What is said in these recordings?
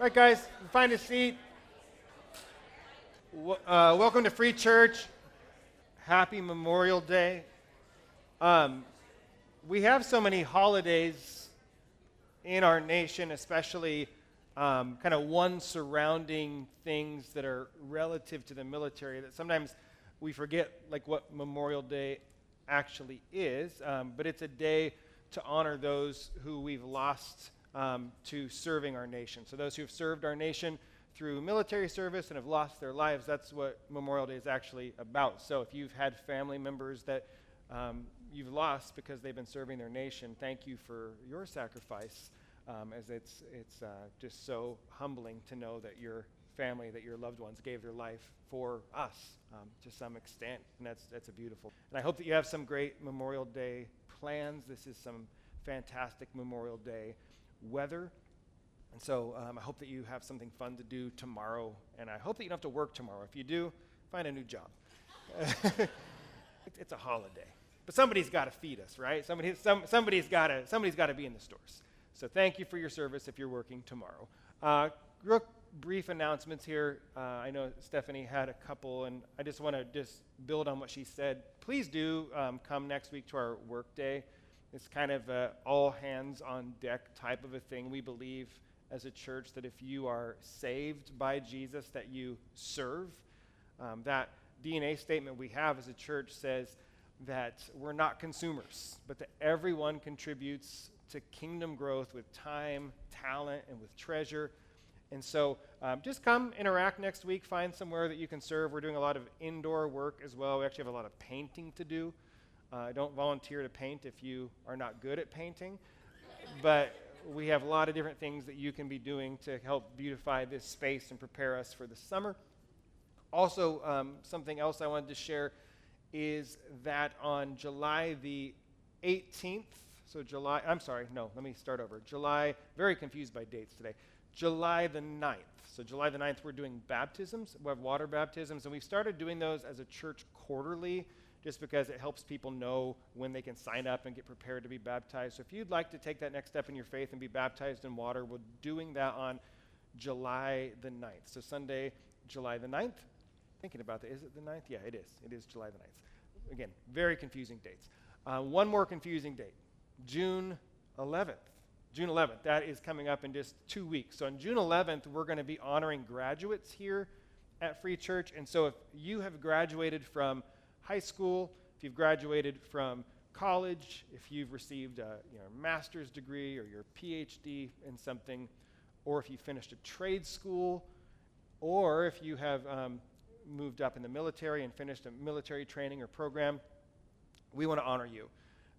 Right, guys, find a seat. Uh, welcome to Free Church. Happy Memorial Day. Um, we have so many holidays in our nation, especially um, kind of one surrounding things that are relative to the military, that sometimes we forget like what Memorial Day actually is. Um, but it's a day to honor those who we've lost um, to serving our nation. So those who have served our nation through military service and have lost their lives, that's what Memorial Day is actually about. So if you've had family members that um, you've lost because they've been serving their nation, thank you for your sacrifice, um, as it's, it's uh, just so humbling to know that your family, that your loved ones gave their life for us um, to some extent. And that's, that's a beautiful. And I hope that you have some great Memorial Day plans. This is some fantastic Memorial Day weather. And so um, I hope that you have something fun to do tomorrow. And I hope that you don't have to work tomorrow. If you do, find a new job. it's a holiday. But somebody's got to feed us, right? Somebody, some, somebody's got to somebody's got to be in the stores. So thank you for your service if you're working tomorrow. Uh, real brief announcements here. Uh, I know Stephanie had a couple, and I just want to just build on what she said. Please do um, come next week to our work day. It's kind of a all hands on deck type of a thing. We believe as a church that if you are saved by Jesus, that you serve. Um, that DNA statement we have as a church says that we're not consumers, but that everyone contributes to kingdom growth with time, talent, and with treasure. And so um, just come interact next week, find somewhere that you can serve. We're doing a lot of indoor work as well. We actually have a lot of painting to do. Uh, don't volunteer to paint if you are not good at painting. but we have a lot of different things that you can be doing to help beautify this space and prepare us for the summer. Also, um, something else I wanted to share is that on July the 18th, so July, I'm sorry, no, let me start over. July, very confused by dates today. July the 9th. So, July the 9th, we're doing baptisms. We have water baptisms, and we started doing those as a church quarterly just because it helps people know when they can sign up and get prepared to be baptized. So, if you'd like to take that next step in your faith and be baptized in water, we're doing that on July the 9th. So, Sunday, July the 9th. Thinking about that, is it the 9th? Yeah, it is. It is July the 9th. Again, very confusing dates. Uh, one more confusing date June 11th. June 11th. That is coming up in just two weeks. So on June 11th, we're going to be honoring graduates here at Free Church. And so if you have graduated from high school, if you've graduated from college, if you've received a you know, master's degree or your PhD in something, or if you finished a trade school, or if you have um, moved up in the military and finished a military training or program, we want to honor you.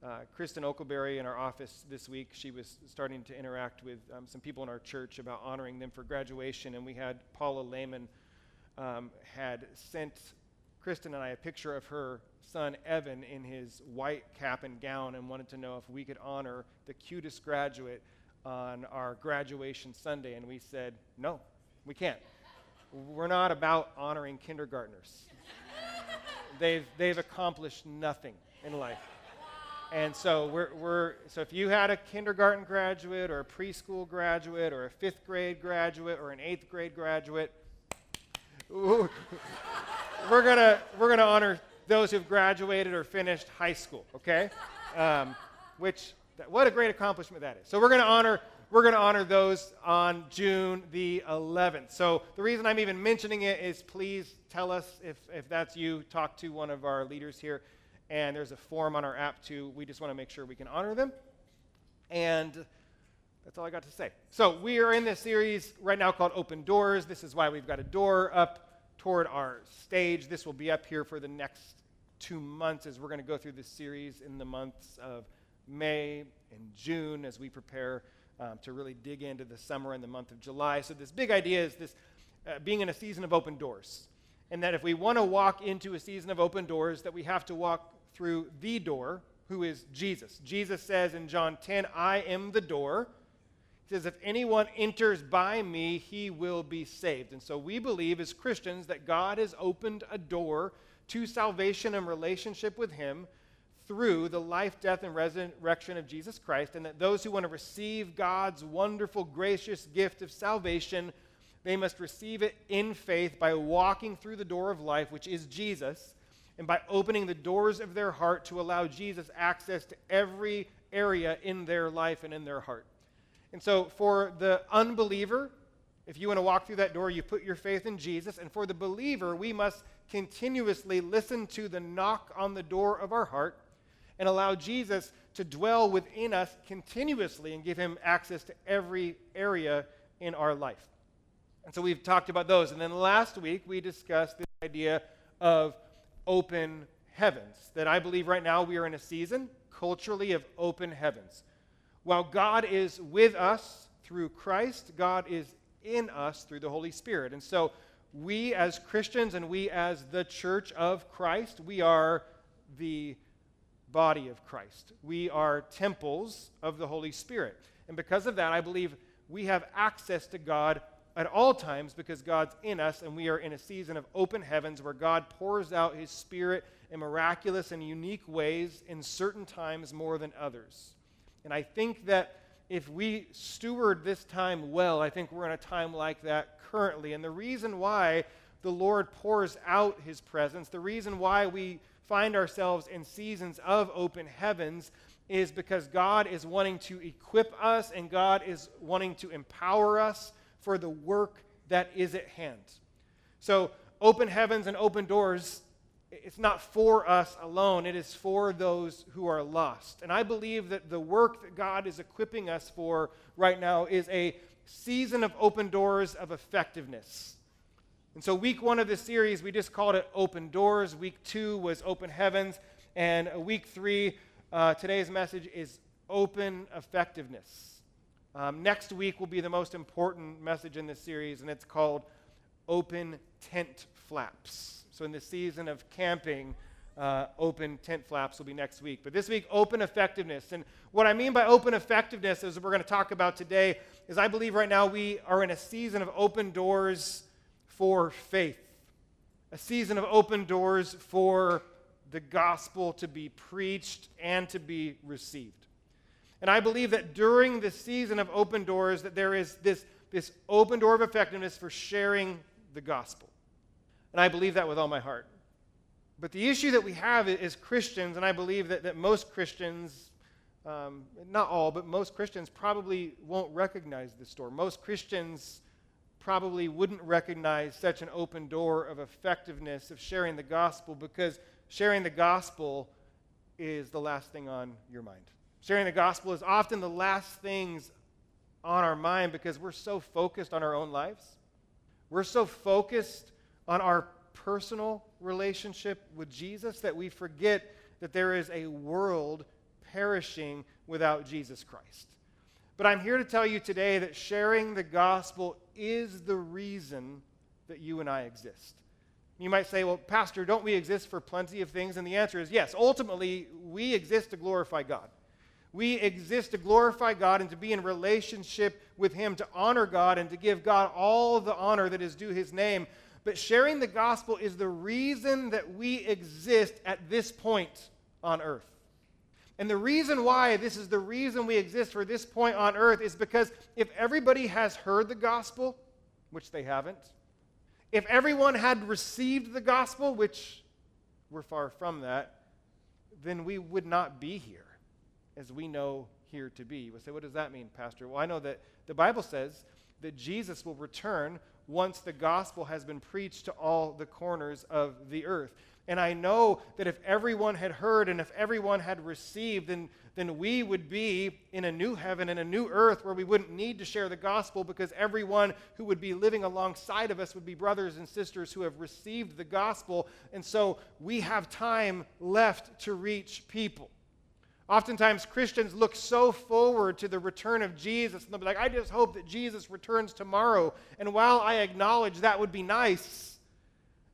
Uh, Kristen Oakleberry in our office this week, she was starting to interact with um, some people in our church about honoring them for graduation, and we had Paula Lehman um, had sent Kristen and I a picture of her son Evan in his white cap and gown, and wanted to know if we could honor the cutest graduate on our graduation Sunday, and we said no, we can't. We're not about honoring kindergartners. they've, they've accomplished nothing in life. And so we're, we're so if you had a kindergarten graduate or a preschool graduate or a fifth grade graduate or an eighth grade graduate, we're gonna we're gonna honor those who've graduated or finished high school. Okay, um, which what a great accomplishment that is. So we're gonna honor we're going to honor those on June the 11th. So the reason I'm even mentioning it is please tell us if, if that's you. Talk to one of our leaders here and there's a form on our app too. We just want to make sure we can honor them. And that's all I got to say. So we are in this series right now called Open Doors. This is why we've got a door up toward our stage. This will be up here for the next two months as we're going to go through this series in the months of May and June as we prepare um, to really dig into the summer and the month of July. So this big idea is this uh, being in a season of open doors. And that if we want to walk into a season of open doors, that we have to walk through the door, who is Jesus. Jesus says in John 10, I am the door. Says, If anyone enters by me, he will be saved. And so we believe as Christians that God has opened a door to salvation and relationship with him through the life, death, and resurrection of Jesus Christ, and that those who want to receive God's wonderful, gracious gift of salvation, they must receive it in faith by walking through the door of life, which is Jesus, and by opening the doors of their heart to allow Jesus access to every area in their life and in their heart. And so, for the unbeliever, if you want to walk through that door, you put your faith in Jesus. And for the believer, we must continuously listen to the knock on the door of our heart and allow Jesus to dwell within us continuously and give him access to every area in our life. And so we've talked about those. And then last week we discussed this idea of open heavens. That I believe right now we are in a season culturally of open heavens. While God is with us through Christ, God is in us through the Holy Spirit. And so we as Christians and we as the church of Christ, we are the body of Christ. We are temples of the Holy Spirit. And because of that, I believe we have access to God at all times because God's in us and we are in a season of open heavens where God pours out his spirit in miraculous and unique ways in certain times more than others. And I think that if we steward this time well, I think we're in a time like that currently. And the reason why the Lord pours out his presence, the reason why we find ourselves in seasons of open heavens is because God is wanting to equip us and God is wanting to empower us for the work that is at hand. So, open heavens and open doors, it's not for us alone, it is for those who are lost. And I believe that the work that God is equipping us for right now is a season of open doors of effectiveness. And so, week one of this series, we just called it Open Doors. Week two was Open Heavens. And week three, uh, today's message is Open Effectiveness. Um, next week will be the most important message in this series, and it's called Open Tent Flaps. So, in the season of camping, uh, open tent flaps will be next week. But this week, open effectiveness. And what I mean by open effectiveness, as we're going to talk about today, is I believe right now we are in a season of open doors for faith, a season of open doors for the gospel to be preached and to be received. And I believe that during the season of open doors that there is this, this open door of effectiveness for sharing the gospel. And I believe that with all my heart. But the issue that we have is Christians, and I believe that, that most Christians, um, not all, but most Christians probably won't recognize this door. Most Christians probably wouldn't recognize such an open door of effectiveness of sharing the gospel because sharing the gospel is the last thing on your mind. Sharing the gospel is often the last things on our mind because we're so focused on our own lives. We're so focused on our personal relationship with Jesus that we forget that there is a world perishing without Jesus Christ. But I'm here to tell you today that sharing the gospel is the reason that you and I exist. You might say, well, Pastor, don't we exist for plenty of things? And the answer is yes. Ultimately, we exist to glorify God. We exist to glorify God and to be in relationship with Him, to honor God and to give God all the honor that is due His name. But sharing the gospel is the reason that we exist at this point on earth. And the reason why this is the reason we exist for this point on earth is because if everybody has heard the gospel, which they haven't, if everyone had received the gospel, which we're far from that, then we would not be here as we know here to be. You say, what does that mean, Pastor? Well, I know that the Bible says that Jesus will return once the gospel has been preached to all the corners of the earth. And I know that if everyone had heard and if everyone had received, then, then we would be in a new heaven and a new earth where we wouldn't need to share the gospel because everyone who would be living alongside of us would be brothers and sisters who have received the gospel. And so we have time left to reach people. Oftentimes, Christians look so forward to the return of Jesus, and they'll be like, I just hope that Jesus returns tomorrow. And while I acknowledge that would be nice,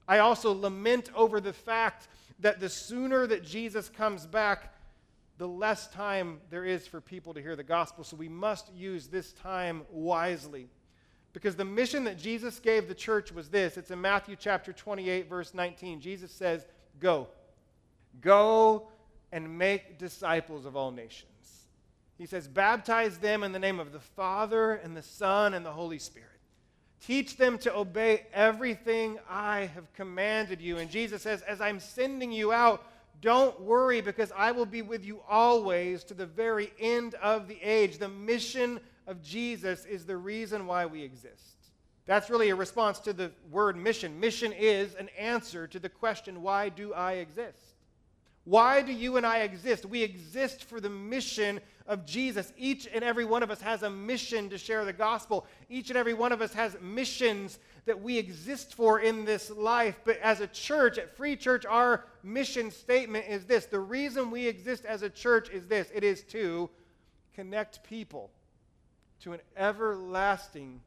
I also lament over the fact that the sooner that Jesus comes back, the less time there is for people to hear the gospel. So we must use this time wisely. Because the mission that Jesus gave the church was this it's in Matthew chapter 28, verse 19. Jesus says, Go. Go and make disciples of all nations. He says, Baptize them in the name of the Father and the Son and the Holy Spirit. Teach them to obey everything I have commanded you. And Jesus says, As I'm sending you out, don't worry because I will be with you always to the very end of the age. The mission of Jesus is the reason why we exist. That's really a response to the word mission. Mission is an answer to the question, why do I exist? Why do you and I exist? We exist for the mission of Jesus. Each and every one of us has a mission to share the gospel. Each and every one of us has missions that we exist for in this life. But as a church, at Free Church, our mission statement is this the reason we exist as a church is this it is to connect people to an everlasting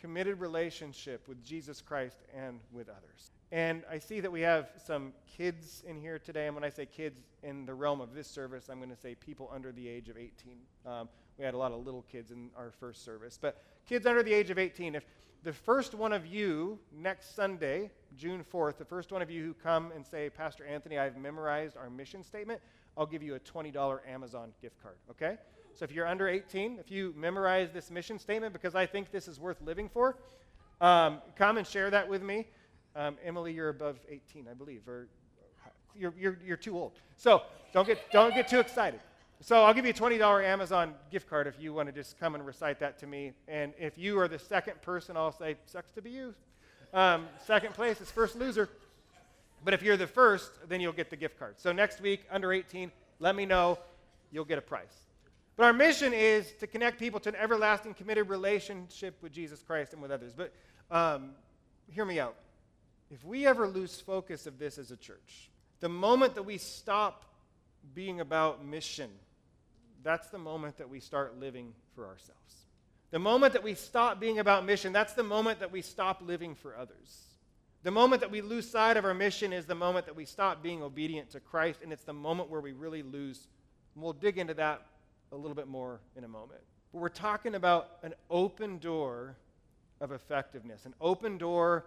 committed relationship with Jesus Christ and with others. And I see that we have some kids in here today. And when I say kids in the realm of this service, I'm going to say people under the age of 18. Um, we had a lot of little kids in our first service. But kids under the age of 18, if the first one of you next Sunday, June 4th, the first one of you who come and say, Pastor Anthony, I've memorized our mission statement, I'll give you a $20 Amazon gift card, okay? So if you're under 18, if you memorize this mission statement because I think this is worth living for, um, come and share that with me. Um, Emily, you're above 18, I believe, or you're, you're, you're too old. So don't get, don't get too excited. So I'll give you a $20 Amazon gift card if you want to just come and recite that to me. And if you are the second person, I'll say, sucks to be you. Um, second place is first loser. But if you're the first, then you'll get the gift card. So next week, under 18, let me know. You'll get a prize. But our mission is to connect people to an everlasting, committed relationship with Jesus Christ and with others. But um, hear me out. If we ever lose focus of this as a church, the moment that we stop being about mission, that's the moment that we start living for ourselves. The moment that we stop being about mission, that's the moment that we stop living for others. The moment that we lose sight of our mission is the moment that we stop being obedient to Christ, and it's the moment where we really lose. And we'll dig into that a little bit more in a moment. But we're talking about an open door of effectiveness, an open door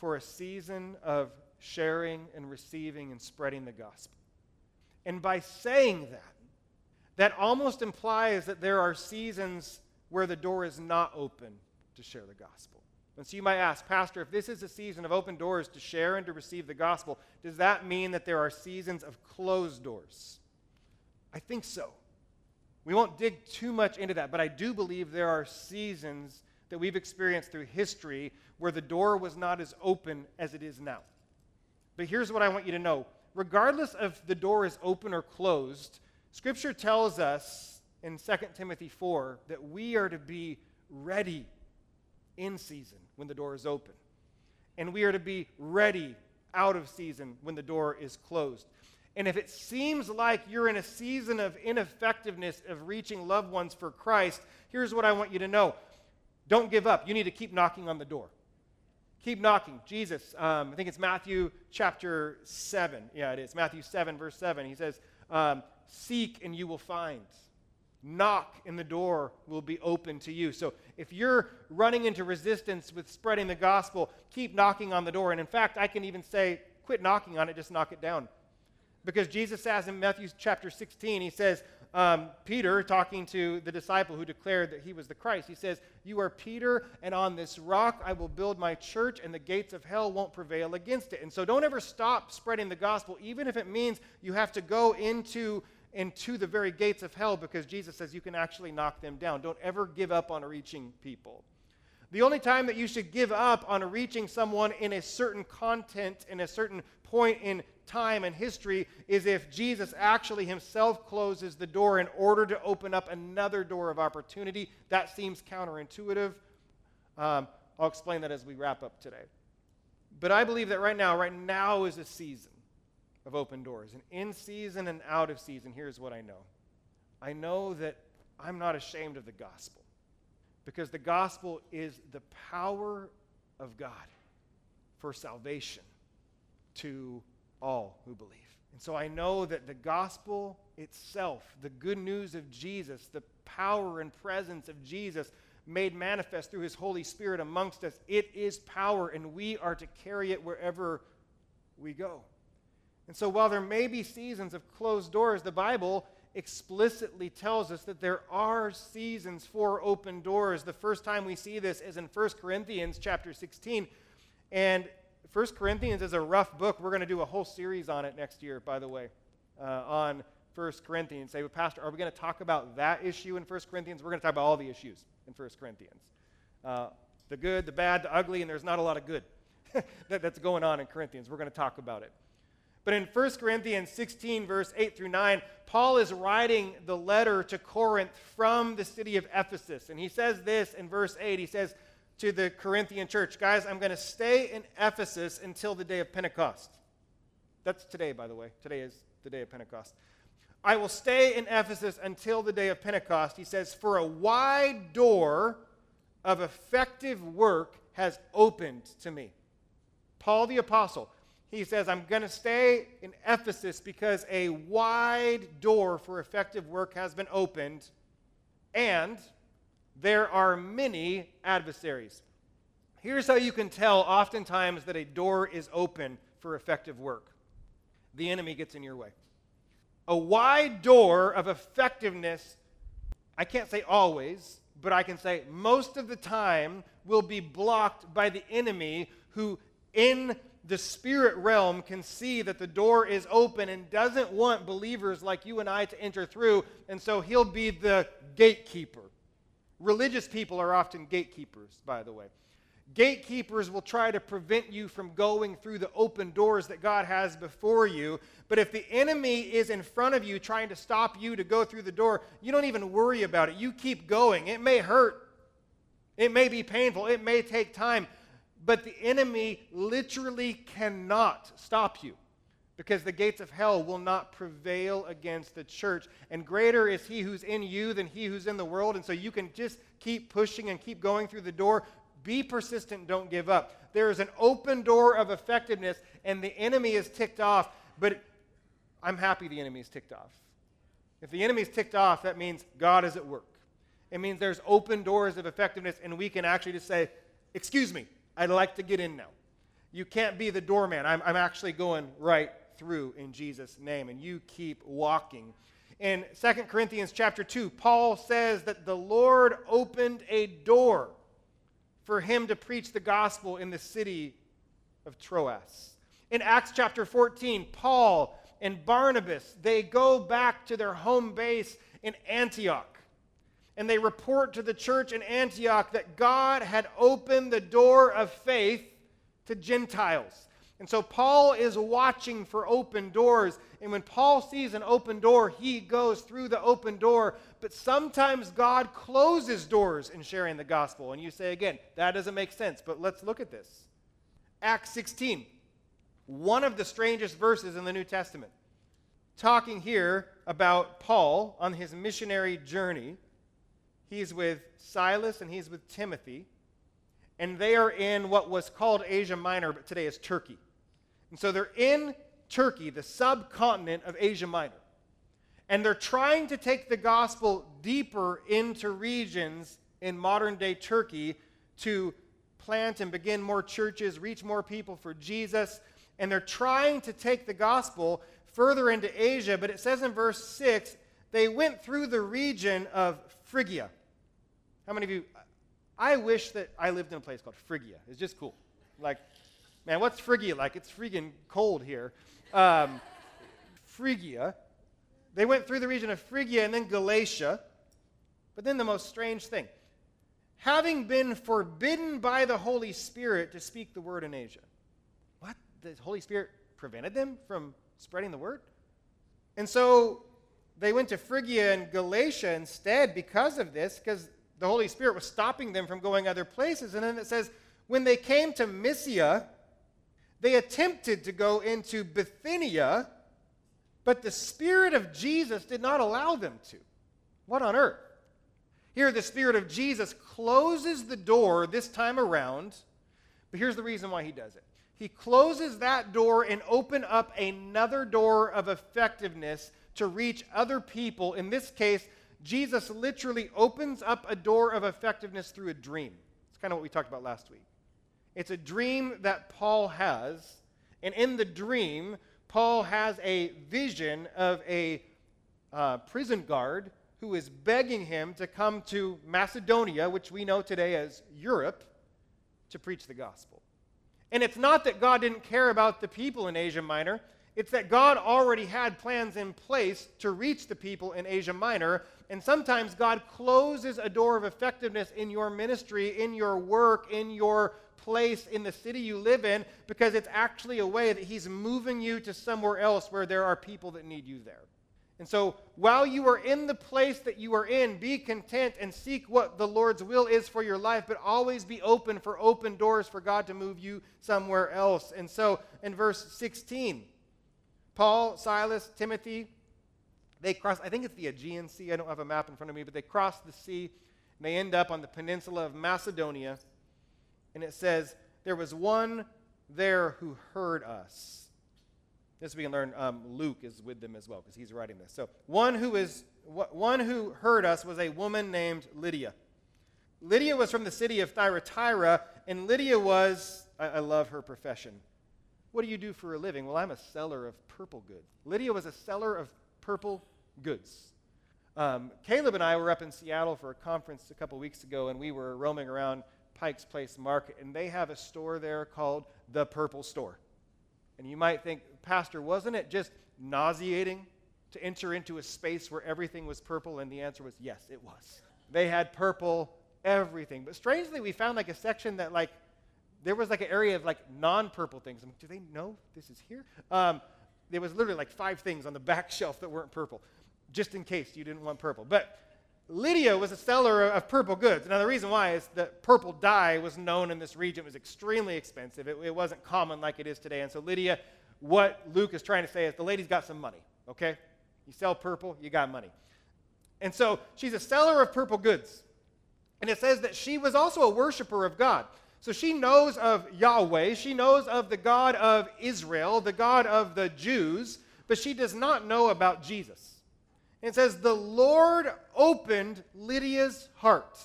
for a season of sharing and receiving and spreading the gospel. And by saying that, that almost implies that there are seasons where the door is not open to share the gospel. And so you might ask, Pastor, if this is a season of open doors to share and to receive the gospel, does that mean that there are seasons of closed doors? I think so. We won't dig too much into that, but I do believe there are seasons that we've experienced through history where the door was not as open as it is now. But here's what I want you to know regardless of the door is open or closed, Scripture tells us in 2 Timothy 4 that we are to be ready in season when the door is open. And we are to be ready out of season when the door is closed. And if it seems like you're in a season of ineffectiveness of reaching loved ones for Christ, here's what I want you to know don't give up. You need to keep knocking on the door. Keep knocking. Jesus, um, I think it's Matthew chapter 7. Yeah, it is. Matthew 7, verse 7. He says, um, Seek and you will find. Knock and the door will be open to you. So if you're running into resistance with spreading the gospel, keep knocking on the door. And in fact, I can even say, quit knocking on it, just knock it down. Because Jesus says in Matthew chapter 16, he says, um, Peter, talking to the disciple who declared that he was the Christ, he says, You are Peter, and on this rock I will build my church, and the gates of hell won't prevail against it. And so don't ever stop spreading the gospel, even if it means you have to go into, into the very gates of hell, because Jesus says you can actually knock them down. Don't ever give up on reaching people. The only time that you should give up on reaching someone in a certain content, in a certain point in time and history is if Jesus actually himself closes the door in order to open up another door of opportunity. That seems counterintuitive. Um, I'll explain that as we wrap up today. But I believe that right now, right now is a season of open doors. And in season and out of season, here's what I know I know that I'm not ashamed of the gospel because the gospel is the power of God for salvation to all who believe. And so I know that the gospel itself, the good news of Jesus, the power and presence of Jesus made manifest through his Holy Spirit amongst us, it is power, and we are to carry it wherever we go. And so while there may be seasons of closed doors, the Bible explicitly tells us that there are seasons for open doors. The first time we see this is in 1 Corinthians chapter 16. And 1 Corinthians is a rough book. We're going to do a whole series on it next year, by the way, uh, on 1 Corinthians. Say, Pastor, are we going to talk about that issue in 1 Corinthians? We're going to talk about all the issues in 1 Corinthians uh, the good, the bad, the ugly, and there's not a lot of good that, that's going on in Corinthians. We're going to talk about it. But in 1 Corinthians 16, verse 8 through 9, Paul is writing the letter to Corinth from the city of Ephesus. And he says this in verse 8. He says to the Corinthian church, Guys, I'm going to stay in Ephesus until the day of Pentecost. That's today, by the way. Today is the day of Pentecost. I will stay in Ephesus until the day of Pentecost. He says, For a wide door of effective work has opened to me. Paul the Apostle, he says, I'm going to stay in Ephesus because a wide door for effective work has been opened, and there are many adversaries. Here's how you can tell oftentimes that a door is open for effective work the enemy gets in your way a wide door of effectiveness, I can't say always, but I can say most of the time, will be blocked by the enemy who, in the spirit realm, can see that the door is open and doesn't want believers like you and I to enter through, and so he'll be the gatekeeper. Religious people are often gatekeepers, by the way. Gatekeepers will try to prevent you from going through the open doors that God has before you. But if the enemy is in front of you trying to stop you to go through the door, you don't even worry about it. You keep going. It may hurt, it may be painful, it may take time, but the enemy literally cannot stop you because the gates of hell will not prevail against the church. And greater is he who's in you than he who's in the world. And so you can just keep pushing and keep going through the door be persistent, don't give up. There is an open door of effectiveness, and the enemy is ticked off, but I'm happy the enemy is ticked off. If the enemy is ticked off, that means God is at work. It means there's open doors of effectiveness, and we can actually just say, Excuse me, I'd like to get in now. You can't be the doorman. I'm, I'm actually going right through in Jesus' name, and you keep walking. In 2 Corinthians chapter 2, Paul says that the Lord opened a door for him to preach the gospel in the city of Troas. In Acts chapter 14, Paul and Barnabas, they go back to their home base in Antioch. And they report to the church in Antioch that God had opened the door of faith to Gentiles. And so Paul is watching for open doors. And when Paul sees an open door, he goes through the open door. But sometimes God closes doors in sharing the gospel. And you say, again, that doesn't make sense. But let's look at this. Acts 16, one of the strangest verses in the New Testament. Talking here about Paul on his missionary journey. He's with Silas and he's with Timothy. And they are in what was called Asia Minor, but today is Turkey. And so they're in Turkey, the subcontinent of Asia Minor. And they're trying to take the gospel deeper into regions in modern day Turkey to plant and begin more churches, reach more people for Jesus. And they're trying to take the gospel further into Asia. But it says in verse 6 they went through the region of Phrygia. How many of you? I wish that I lived in a place called Phrygia. It's just cool. Like, Man, what's Phrygia like? It's freaking cold here. Um, Phrygia. They went through the region of Phrygia and then Galatia. But then the most strange thing having been forbidden by the Holy Spirit to speak the word in Asia. What? The Holy Spirit prevented them from spreading the word? And so they went to Phrygia and Galatia instead because of this, because the Holy Spirit was stopping them from going other places. And then it says, when they came to Mysia, they attempted to go into Bithynia, but the Spirit of Jesus did not allow them to. What on earth? Here, the Spirit of Jesus closes the door this time around, but here's the reason why he does it. He closes that door and open up another door of effectiveness to reach other people. In this case, Jesus literally opens up a door of effectiveness through a dream. It's kind of what we talked about last week. It's a dream that Paul has. And in the dream, Paul has a vision of a uh, prison guard who is begging him to come to Macedonia, which we know today as Europe, to preach the gospel. And it's not that God didn't care about the people in Asia Minor, it's that God already had plans in place to reach the people in Asia Minor. And sometimes God closes a door of effectiveness in your ministry, in your work, in your place, in the city you live in, because it's actually a way that He's moving you to somewhere else where there are people that need you there. And so while you are in the place that you are in, be content and seek what the Lord's will is for your life, but always be open for open doors for God to move you somewhere else. And so in verse 16, Paul, Silas, Timothy, they cross, I think it's the Aegean Sea. I don't have a map in front of me, but they cross the sea and they end up on the peninsula of Macedonia. And it says, There was one there who heard us. This we can learn. Um, Luke is with them as well because he's writing this. So one who is one who heard us was a woman named Lydia. Lydia was from the city of Thyatira, and Lydia was I, I love her profession. What do you do for a living? Well, I'm a seller of purple goods. Lydia was a seller of purple goods. Um, Caleb and I were up in Seattle for a conference a couple weeks ago, and we were roaming around Pike's Place Market, and they have a store there called the Purple Store. And you might think, Pastor, wasn't it just nauseating to enter into a space where everything was purple? And the answer was yes, it was. They had purple everything. But strangely, we found like a section that like there was like an area of like non-purple things. I'm mean, do they know this is here? Um, there was literally like five things on the back shelf that weren't purple, just in case you didn't want purple. But Lydia was a seller of purple goods. Now, the reason why is that purple dye was known in this region. It was extremely expensive. It, it, wasn't common like it is today. And so, Lydia, what Luke is trying to say is the lady's got some money, okay? You sell purple, you got money. And so, she's a seller of purple goods. And it says that she was also a worshiper of God. So, she knows of Yahweh, she knows of the God of Israel, the God of the Jews, but she does not know about Jesus. It says, The Lord opened Lydia's heart.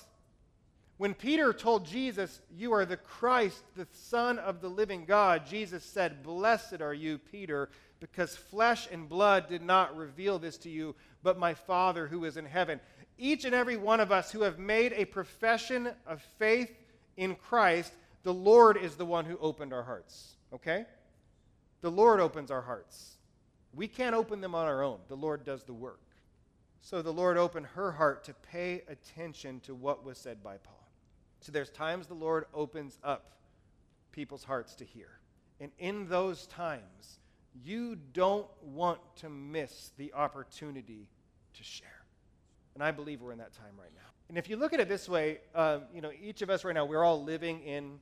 When Peter told Jesus, You are the Christ, the Son of the living God, Jesus said, Blessed are you, Peter, because flesh and blood did not reveal this to you, but my Father who is in heaven. Each and every one of us who have made a profession of faith in Christ, the Lord is the one who opened our hearts. Okay? The Lord opens our hearts. We can't open them on our own, the Lord does the work. So the Lord opened her heart to pay attention to what was said by Paul. So there's times the Lord opens up people's hearts to hear. And in those times, you don't want to miss the opportunity to share. And I believe we're in that time right now. And if you look at it this way, um, you know, each of us right now, we're all living in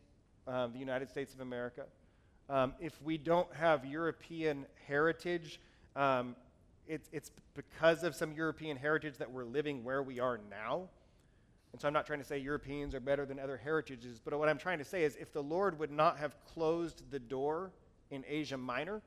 um, the United States of America. Um, if we don't have European heritage, um, it's, it's because of some European heritage that we're living where we are now. And so I'm not trying to say Europeans are better than other heritages, but what I'm trying to say is if the Lord would not have closed the door in Asia Minor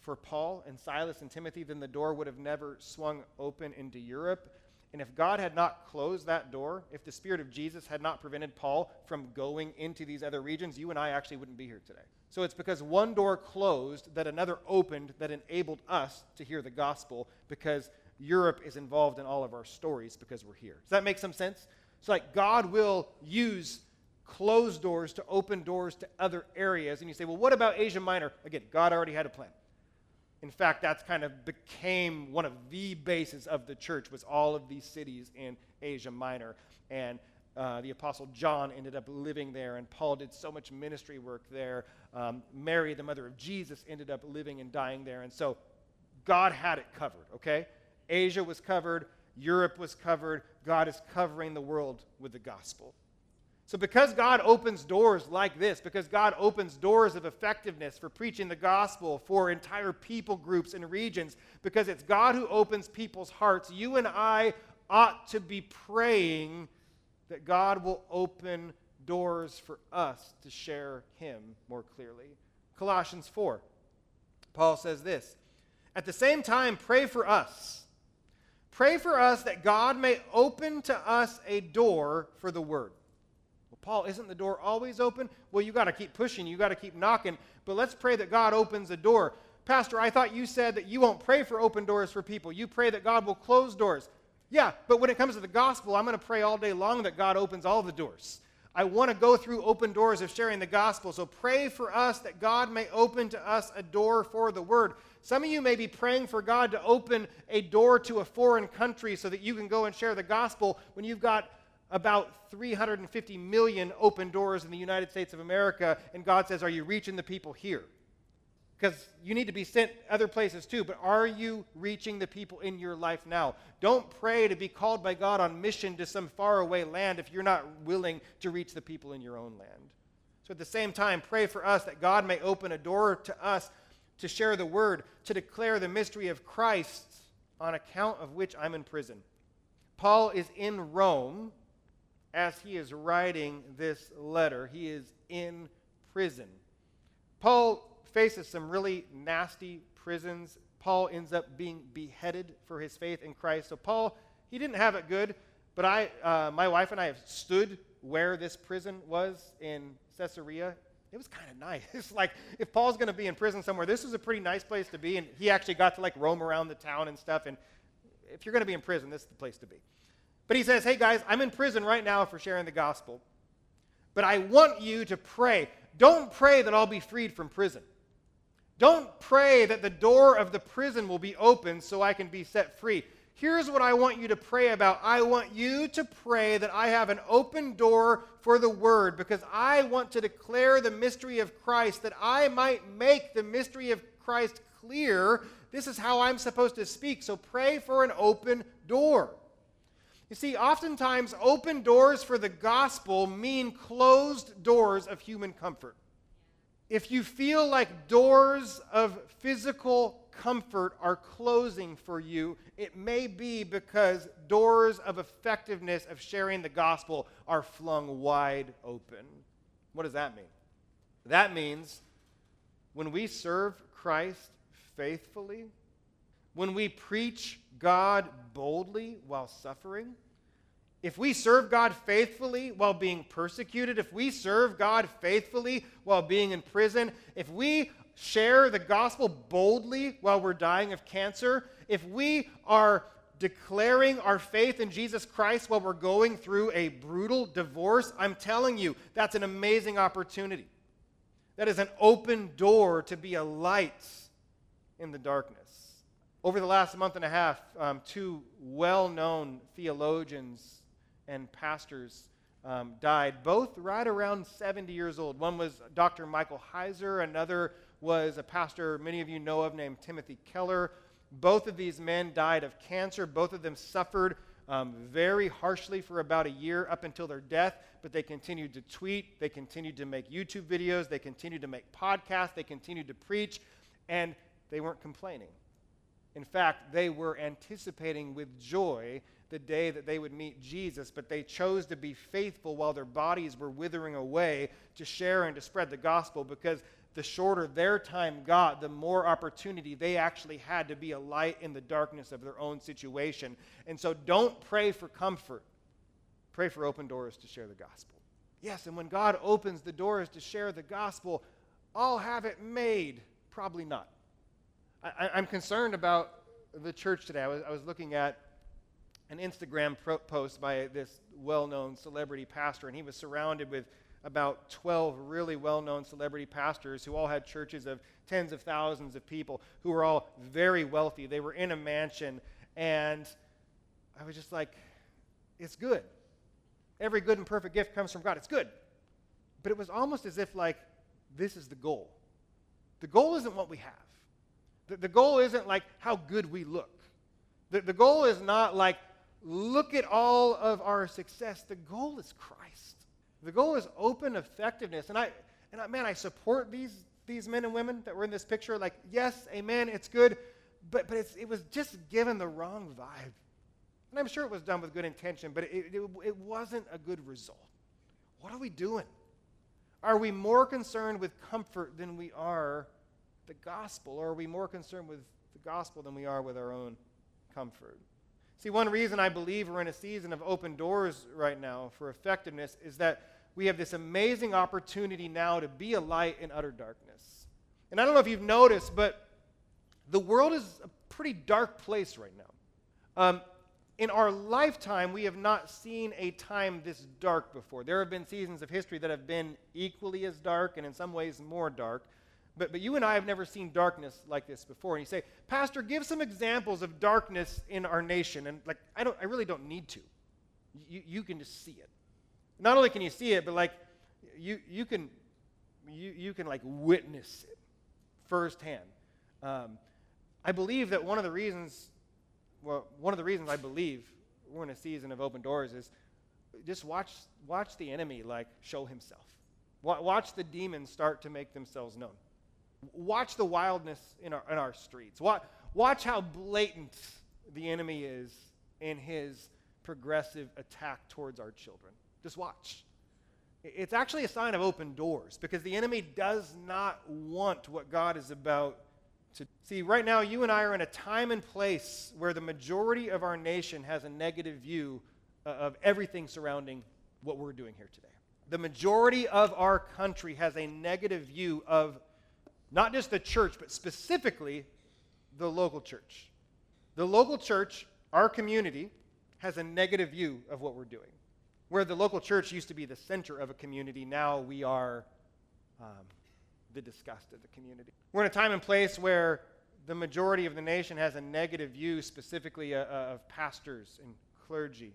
for Paul and Silas and Timothy, then the door would have never swung open into Europe. And if God had not closed that door, if the Spirit of Jesus had not prevented Paul from going into these other regions, you and I actually wouldn't be here today. So it's because one door closed that another opened that enabled us to hear the gospel because Europe is involved in all of our stories because we're here. Does that make some sense? It's like God will use closed doors to open doors to other areas. And you say, well, what about Asia Minor? Again, God already had a plan. In fact, that's kind of became one of the bases of the church was all of these cities in Asia Minor. And uh, the Apostle John ended up living there, and Paul did so much ministry work there. Um, Mary, the mother of Jesus, ended up living and dying there. And so God had it covered, okay? Asia was covered, Europe was covered. God is covering the world with the gospel. So, because God opens doors like this, because God opens doors of effectiveness for preaching the gospel for entire people groups and regions, because it's God who opens people's hearts, you and I ought to be praying that God will open doors for us to share Him more clearly. Colossians 4, Paul says this At the same time, pray for us. Pray for us that God may open to us a door for the word. Well, Paul, isn't the door always open? Well, you got to keep pushing, you got to keep knocking, but let's pray that God opens a door. Pastor, I thought you said that you won't pray for open doors for people. You pray that God will close doors. Yeah, but when it comes to the gospel, I'm going to pray all day long that God opens all the doors. I want to go through open doors of sharing the gospel. So pray for us that God may open to us a door for the word. Some of you may be praying for God to open a door to a foreign country so that you can go and share the gospel when you've got about 350 million open doors in the United States of America, and God says, Are you reaching the people here? Because you need to be sent other places too, but are you reaching the people in your life now? Don't pray to be called by God on mission to some faraway land if you're not willing to reach the people in your own land. So at the same time, pray for us that God may open a door to us to share the word, to declare the mystery of Christ, on account of which I'm in prison. Paul is in Rome as he is writing this letter. He is in prison. Paul faces some really nasty prisons. Paul ends up being beheaded for his faith in Christ. So Paul, he didn't have it good, but I, uh, my wife and I have stood where this prison was in Caesarea. It was kind of nice. It's like if Paul's going to be in prison somewhere, this is a pretty nice place to be, and he actually got to like roam around the town and stuff. And if you're going to be in prison, this is the place to be. But he says, "Hey guys, I'm in prison right now for sharing the gospel, but I want you to pray. Don't pray that I'll be freed from prison." Don't pray that the door of the prison will be open so I can be set free. Here's what I want you to pray about. I want you to pray that I have an open door for the word because I want to declare the mystery of Christ, that I might make the mystery of Christ clear. This is how I'm supposed to speak. So pray for an open door. You see, oftentimes open doors for the gospel mean closed doors of human comfort. If you feel like doors of physical comfort are closing for you, it may be because doors of effectiveness of sharing the gospel are flung wide open. What does that mean? That means when we serve Christ faithfully, when we preach God boldly while suffering, if we serve God faithfully while being persecuted, if we serve God faithfully while being in prison, if we share the gospel boldly while we're dying of cancer, if we are declaring our faith in Jesus Christ while we're going through a brutal divorce, I'm telling you, that's an amazing opportunity. That is an open door to be a light in the darkness. Over the last month and a half, um, two well known theologians and pastors um, died, both right around 70 years old. One was Dr. Michael Heiser, another was a pastor many of you know of named Timothy Keller. Both of these men died of cancer. Both of them suffered um, very harshly for about a year up until their death, but they continued to tweet, they continued to make YouTube videos, they continued to make podcasts, they continued to preach, and they weren't complaining. In fact, they were anticipating with joy the day that they would meet Jesus, but they chose to be faithful while their bodies were withering away to share and to spread the gospel because the shorter their time got, the more opportunity they actually had to be a light in the darkness of their own situation. And so don't pray for comfort, pray for open doors to share the gospel. Yes, and when God opens the doors to share the gospel, I'll have it made. Probably not. I, am concerned about the church today. I was, I was looking at an Instagram post by this well known celebrity pastor, and he was surrounded with about 12 really well known celebrity pastors who all had churches of tens of thousands of people who were all very wealthy. They were in a mansion, and I was just like, it's good. Every good and perfect gift comes from God. It's good. But it was almost as if, like, this is the goal. The goal isn't what we have. The, the goal isn't like how good we look. The, the goal is not like look at all of our success. The goal is Christ. The goal is open effectiveness. And I, and I, man, I support these, these men and women that were in this picture. Like, yes, amen, it's good, but, but it was just given the wrong vibe. And I'm sure it was done with good intention, but it, it, it wasn't a good result. What are we doing? Are we more concerned with comfort than we are the gospel? Or are we more concerned with the gospel than we are with our own comfort? See, one reason I believe we're in a season of open doors right now for effectiveness is that we have this amazing opportunity now to be a light in utter darkness. And I don't know if you've noticed, but The world is a pretty dark place right now. Um, in our lifetime, we have not seen a time this dark before. There have been seasons of history that have been equally as dark and in some ways more dark. But, but you and I have never seen darkness like this before. And you say, Pastor, give some examples of darkness in our nation. And like, I, don't, I really don't need to. You, you can just see it. Not only can you see it, but like, you, you, can, you, you can like witness it firsthand. Um, I believe that one of the reasons, well, one of the reasons I believe we're in a season of open doors is just watch, watch the enemy like show himself. Watch the demons start to make themselves known. Watch the wildness in our, in our streets. Watch, watch how blatant the enemy is in his progressive attack towards our children. Just watch. It's actually a sign of open doors because the enemy does not want what God is about to see. Right now, you and I are in a time and place where the majority of our nation has a negative view uh, of everything surrounding what we're doing here today. The majority of our country has a negative view of not just the church, but specifically the local church. The local church, our community, has a negative view of what we're doing. Where the local church used to be the center of a community, now we are um, the disgust of the community. We're in a time and place where the majority of the nation has a negative view, specifically uh, uh of pastors and clergy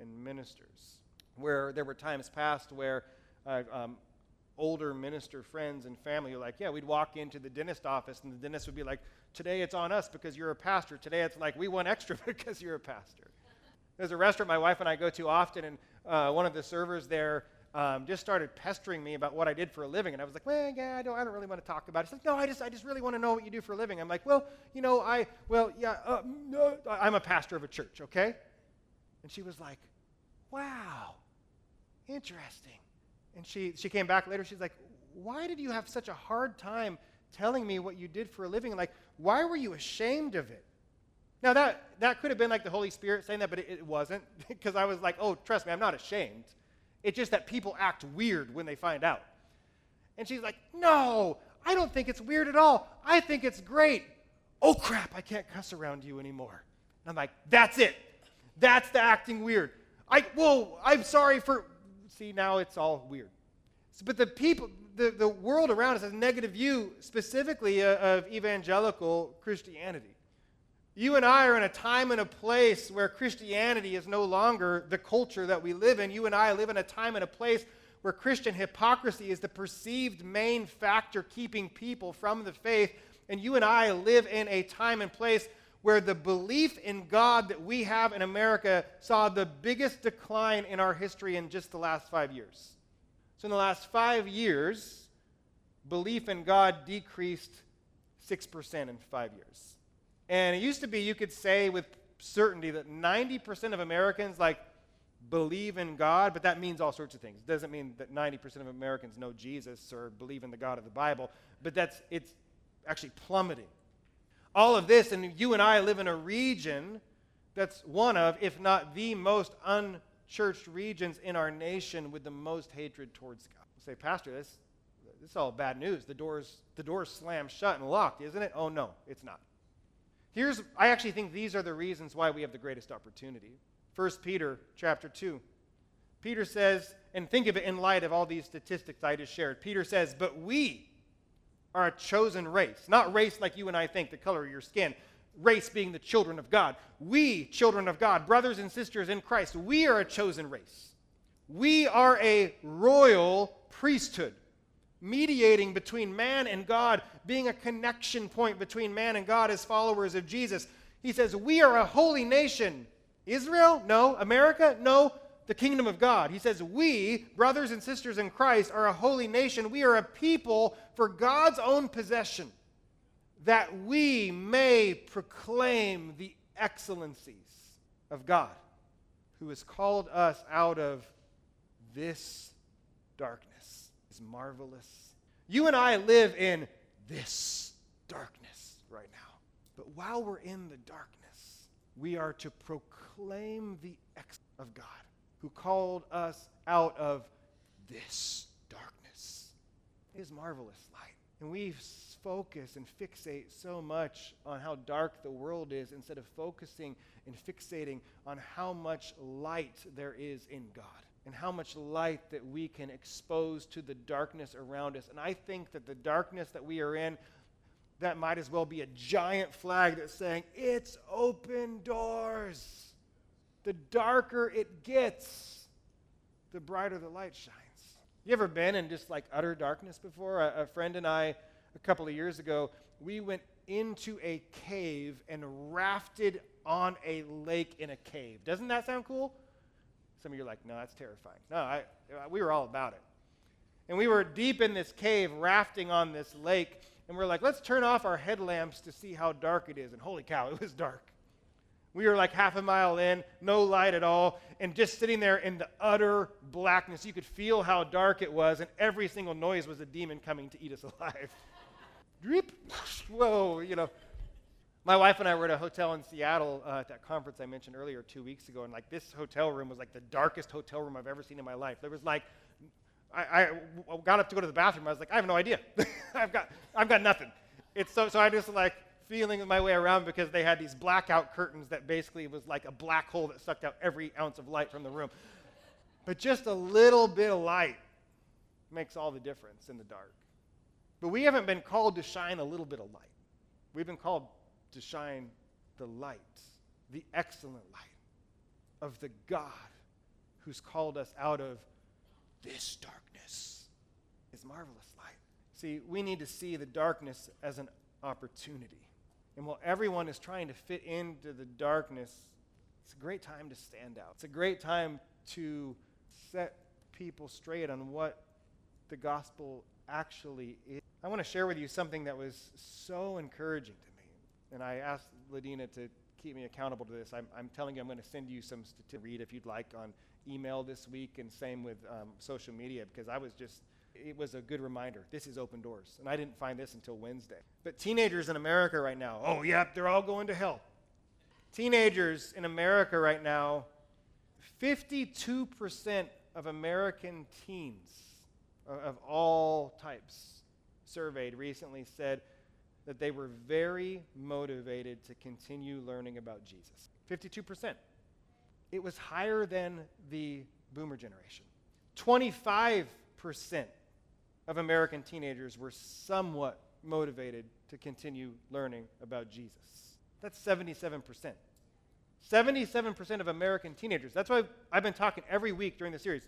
and ministers. Where there were times past where uh, um, older minister friends and family are like, yeah, we'd walk into the dentist office and the dentist would be like, today it's on us because you're a pastor. Today it's like, we want extra because you're a pastor. There's a restaurant my wife and I go to often, and uh, one of the servers there um, just started pestering me about what I did for a living. And I was like, well, yeah, I don't, I don't really want to talk about it. Like, no, I just, I just really want to know what you do for a living. I'm like, well, you know, I, well, yeah, uh, no, I'm a pastor of a church, okay? And she was like, wow, interesting. And she, she came back later. She's like, why did you have such a hard time telling me what you did for a living? Like, why were you ashamed of it? Now, that, that could have been like the Holy Spirit saying that, but it, it wasn't, because I was like, oh, trust me, I'm not ashamed. It's just that people act weird when they find out. And she's like, no, I don't think it's weird at all. I think it's great. Oh, crap, I can't cuss around you anymore. And I'm like, that's it. That's the acting weird. I, well, I'm sorry for, see, now it's all weird. So, but the people, the, the world around us has a negative view specifically uh, of evangelical Christianity. You and I are in a time and a place where Christianity is no longer the culture that we live in. You and I live in a time and a place where Christian hypocrisy is the perceived main factor keeping people from the faith. And you and I live in a time and place where the belief in God that we have in America saw the biggest decline in our history in just the last five years. So, in the last five years, belief in God decreased 6% in five years. And it used to be you could say with certainty that 90% of Americans like believe in God, but that means all sorts of things. It doesn't mean that 90% of Americans know Jesus or believe in the God of the Bible, but that's it's actually plummeting. All of this, and you and I live in a region that's one of, if not the most unchurched regions in our nation with the most hatred towards God. You say, Pastor, this, this is all bad news. The door's, the door's slammed shut and locked, isn't it? Oh, no, it's not. Here's, I actually think these are the reasons why we have the greatest opportunity. 1 Peter chapter 2. Peter says, and think of it in light of all these statistics I just shared. Peter says, But we are a chosen race. Not race like you and I think, the color of your skin. Race being the children of God. We, children of God, brothers and sisters in Christ, we are a chosen race. We are a royal priesthood mediating between man and God, being a connection point between man and God as followers of Jesus. He says, We are a holy nation. Israel? No. America? No. The kingdom of God. He says, We, brothers and sisters in Christ, are a holy nation. We are a people for God's own possession, that we may proclaim the excellencies of God, who has called us out of this darkness is marvelous. You and I live in this darkness right now. But while we're in the darkness, we are to proclaim the excellence of God who called us out of this darkness. His marvelous light. And we focus and fixate so much on how dark the world is instead of focusing and fixating on how much light there is in God and how much light that we can expose to the darkness around us. And I think that the darkness that we are in, that might as well be a giant flag that's saying, It's open doors. The darker it gets, the brighter the light shines. You ever been in just like utter darkness before? A, a friend and I, a couple of years ago, we went into a cave and rafted on a lake in a cave. Doesn't that sound cool? Some of you are like, no, that's terrifying. No, I, we were all about it. And we were deep in this cave rafting on this lake, and we're like, let's turn off our headlamps to see how dark it is. And holy cow, it was dark. We were like half a mile in, no light at all, and just sitting there in the utter blackness. You could feel how dark it was, and every single noise was a demon coming to eat us alive. Drip, whoa, you know. My wife and I were at a hotel in Seattle uh, at that conference I mentioned earlier two weeks ago, and like this hotel room was like the darkest hotel room I've ever seen in my life. There was like, I, I got up to go to the bathroom. I was like, I have no idea. I've got, I've got nothing. It's so, so I just like feeling my way around because they had these blackout curtains that basically was like a black hole that sucked out every ounce of light from the room. But just a little bit of light makes all the difference in the dark. But we haven't been called to shine a little bit of light. We've been called to shine the light, the excellent light of the God who's called us out of this darkness, his marvelous light. See, we need to see the darkness as an opportunity. And while everyone is trying to fit into the darkness, it's a great time to stand out. It's a great time to set people straight on what the gospel actually is. I want to share with you something that was so encouraging to me. And I asked Ladina to keep me accountable to this. I'm, I'm telling you, I'm going to send you some to read if you'd like on email this week, and same with um, social media, because I was just it was a good reminder. This is open doors. And I didn't find this until Wednesday. But teenagers in America right now, oh, yep, they're all going to hell. Teenagers in America right now, 52% of American teens uh, of all types surveyed recently said that they were very motivated to continue learning about Jesus. 52%. It was higher than the boomer generation. 25% of American teenagers were somewhat motivated to continue learning about Jesus. That's 77%. 77% of American teenagers. That's why I've been talking every week during the series.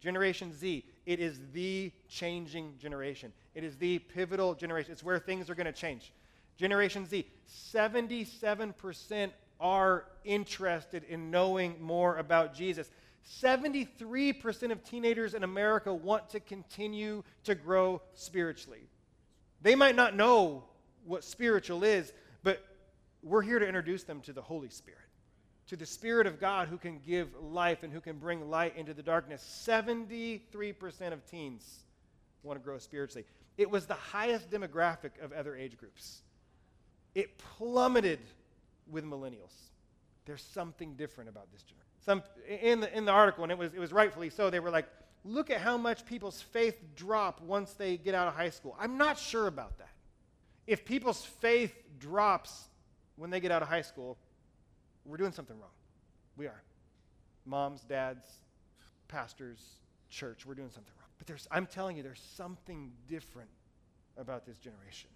Generation Z, it is the changing generation. It is the pivotal generation. It's where things are going to change. Generation Z, 77% are interested in knowing more about Jesus. 73% of teenagers in America want to continue to grow spiritually. They might not know what spiritual is, but we're here to introduce them to the Holy Spirit, to the Spirit of God who can give life and who can bring light into the darkness. 73% of teens want to grow spiritually. It was the highest demographic of other age groups. It plummeted with millennials. There's something different about this generation some in the, in the article, and it was, it was rightfully so, they were like, look at how much people's faith drop once they get out of high school. I'm not sure about that. If people's faith drops when they get out of high school, we're doing something wrong. We are. Moms, dads, pastors, church, we're doing something wrong. But there's, I'm telling you, there's something different about this generation.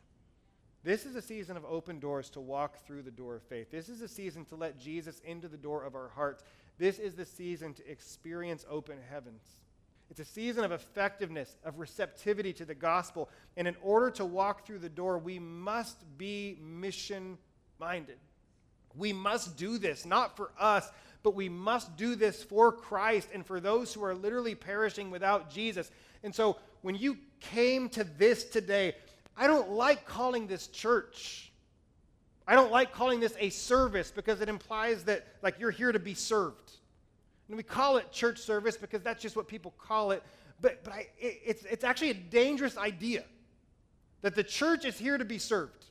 This is a season of open doors to walk through the door of faith. This is a season to let Jesus into the door of our hearts. This is the season to experience open heavens. It's a season of effectiveness, of receptivity to the gospel. And in order to walk through the door, we must be mission minded. We must do this, not for us, but we must do this for Christ and for those who are literally perishing without Jesus. And so when you came to this today, I don't like calling this church. I don't like calling this a service because it implies that like you're here to be served. And we call it church service because that's just what people call it. But, but I, it, it's, it's actually a dangerous idea that the church is here to be served.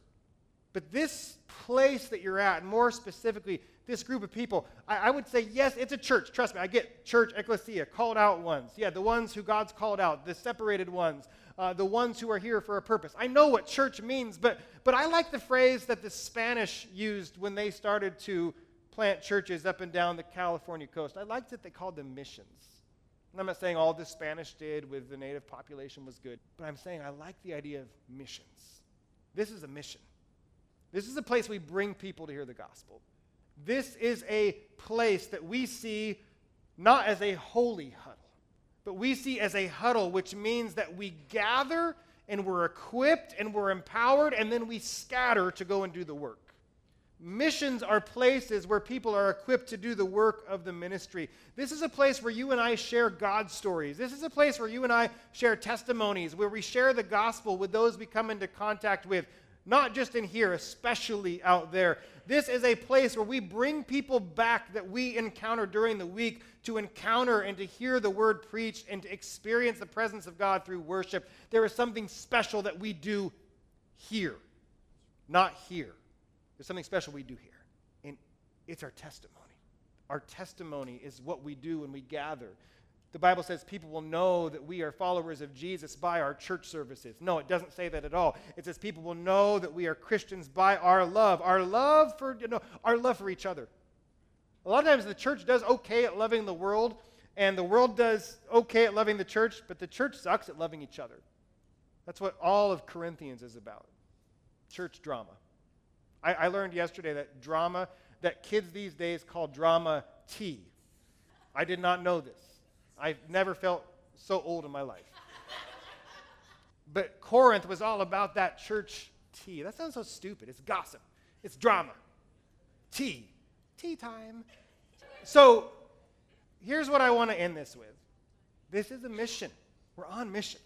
But this place that you're at, and more specifically, this group of people, I, I, would say, yes, it's a church. Trust me, I get church, ecclesia, called out ones. Yeah, the ones who God's called out, the separated ones, uh, the ones who are here for a purpose. I know what church means, but, but I like the phrase that the Spanish used when they started to plant churches up and down the California coast. I liked that they called them missions. And I'm not saying all the Spanish did with the native population was good, but I'm saying I like the idea of missions. This is a mission. This is a place we bring people to hear the gospel. This is a place that we see not as a holy huddle, but we see as a huddle, which means that we gather and we're equipped and we're empowered, and then we scatter to go and do the work. Missions are places where people are equipped to do the work of the ministry. This is a place where you and I share God stories. This is a place where you and I share testimonies, where we share the gospel with those we come into contact with, not just in here, especially out there. This is a place where we bring people back that we encounter during the week to encounter and to hear the word preached and to experience the presence of God through worship. There is something special that we do here, not here. There's something special we do here, and it's our testimony. Our testimony is what we do when we gather. The Bible says people will know that we are followers of Jesus by our church services. No, it doesn't say that at all. It says people will know that we are Christians by our love, our love for you know, our love for each other. A lot of times the church does okay at loving the world, and the world does okay at loving the church, but the church sucks at loving each other. That's what all of Corinthians is about. Church drama. I, I learned yesterday that drama, that kids these days call drama tea. I did not know this. I've never felt so old in my life. but Corinth was all about that church tea. That sounds so stupid. It's gossip, it's drama. Tea. Tea time. So here's what I want to end this with this is a mission. We're on mission.